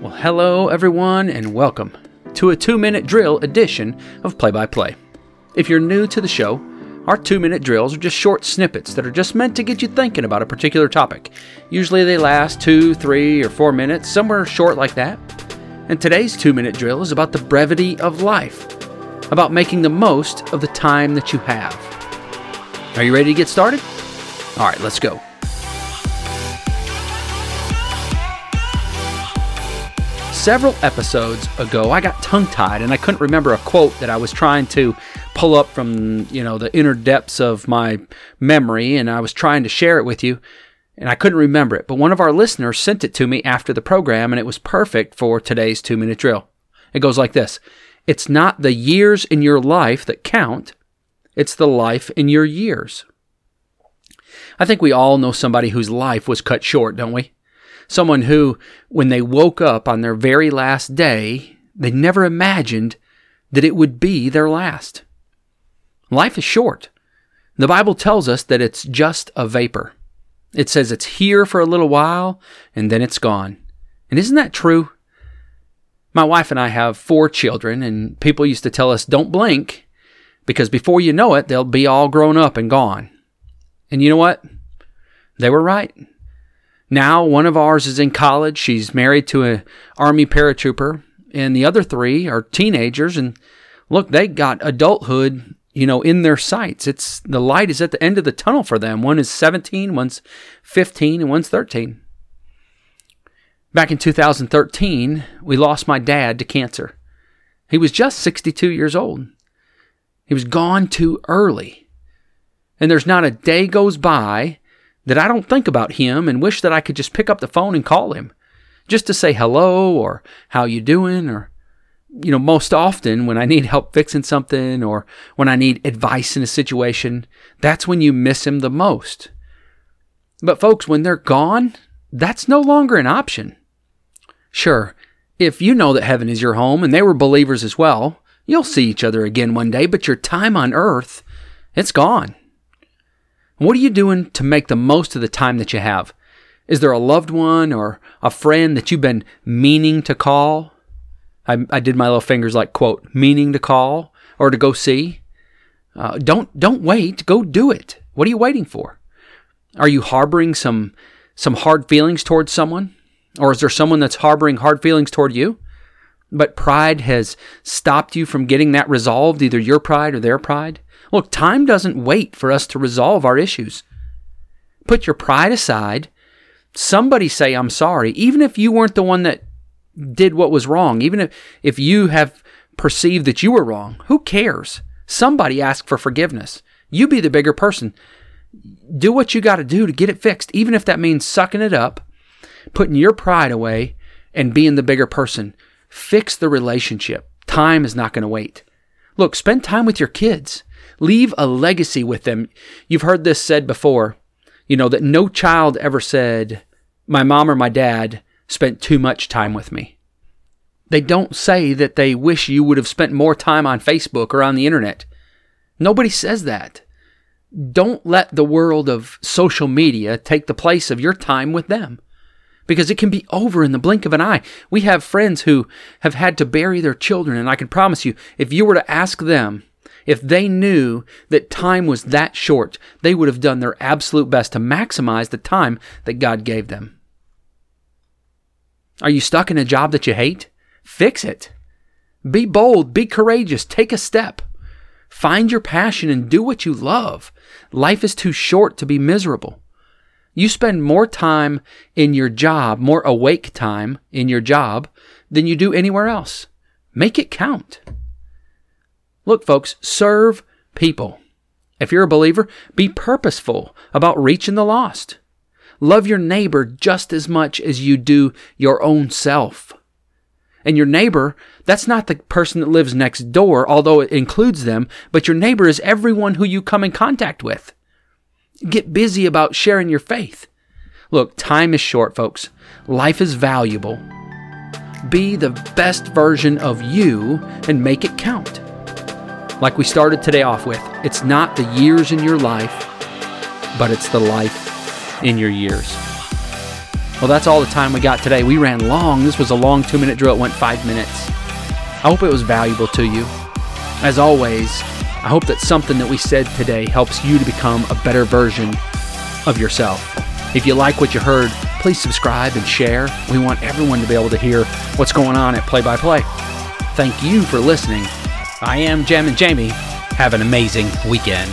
Well, hello, everyone, and welcome to a two minute drill edition of Play by Play. If you're new to the show, our two minute drills are just short snippets that are just meant to get you thinking about a particular topic. Usually they last two, three, or four minutes, somewhere short like that. And today's two minute drill is about the brevity of life, about making the most of the time that you have. Are you ready to get started? All right, let's go. Several episodes ago, I got tongue tied and I couldn't remember a quote that I was trying to pull up from, you know, the inner depths of my memory and I was trying to share it with you and I couldn't remember it. But one of our listeners sent it to me after the program and it was perfect for today's two minute drill. It goes like this It's not the years in your life that count, it's the life in your years. I think we all know somebody whose life was cut short, don't we? Someone who, when they woke up on their very last day, they never imagined that it would be their last. Life is short. The Bible tells us that it's just a vapor. It says it's here for a little while and then it's gone. And isn't that true? My wife and I have four children, and people used to tell us, don't blink, because before you know it, they'll be all grown up and gone. And you know what? They were right. Now, one of ours is in college. She's married to an Army paratrooper, and the other three are teenagers. And look, they got adulthood, you know, in their sights. It's the light is at the end of the tunnel for them. One is 17, one's 15, and one's 13. Back in 2013, we lost my dad to cancer. He was just 62 years old. He was gone too early. And there's not a day goes by that I don't think about him and wish that I could just pick up the phone and call him just to say hello or how you doing or you know most often when I need help fixing something or when I need advice in a situation that's when you miss him the most. But folks when they're gone that's no longer an option. Sure, if you know that heaven is your home and they were believers as well, you'll see each other again one day, but your time on earth, it's gone. What are you doing to make the most of the time that you have? Is there a loved one or a friend that you've been meaning to call? I, I did my little fingers like quote meaning to call or to go see. Uh, don't don't wait. Go do it. What are you waiting for? Are you harboring some some hard feelings towards someone, or is there someone that's harboring hard feelings toward you? But pride has stopped you from getting that resolved, either your pride or their pride. Look, time doesn't wait for us to resolve our issues. Put your pride aside. Somebody say, I'm sorry, even if you weren't the one that did what was wrong, even if, if you have perceived that you were wrong. Who cares? Somebody ask for forgiveness. You be the bigger person. Do what you got to do to get it fixed, even if that means sucking it up, putting your pride away, and being the bigger person. Fix the relationship. Time is not going to wait. Look, spend time with your kids. Leave a legacy with them. You've heard this said before, you know, that no child ever said, my mom or my dad spent too much time with me. They don't say that they wish you would have spent more time on Facebook or on the internet. Nobody says that. Don't let the world of social media take the place of your time with them because it can be over in the blink of an eye. We have friends who have had to bury their children, and I can promise you, if you were to ask them if they knew that time was that short, they would have done their absolute best to maximize the time that God gave them. Are you stuck in a job that you hate? Fix it. Be bold, be courageous, take a step. Find your passion and do what you love. Life is too short to be miserable. You spend more time in your job, more awake time in your job, than you do anywhere else. Make it count. Look, folks, serve people. If you're a believer, be purposeful about reaching the lost. Love your neighbor just as much as you do your own self. And your neighbor, that's not the person that lives next door, although it includes them, but your neighbor is everyone who you come in contact with. Get busy about sharing your faith. Look, time is short, folks. Life is valuable. Be the best version of you and make it count. Like we started today off with, it's not the years in your life, but it's the life in your years. Well, that's all the time we got today. We ran long. This was a long two minute drill. It went five minutes. I hope it was valuable to you. As always, I hope that something that we said today helps you to become a better version of yourself. If you like what you heard, please subscribe and share. We want everyone to be able to hear what's going on at Play by Play. Thank you for listening. I am Jam and Jamie. Have an amazing weekend.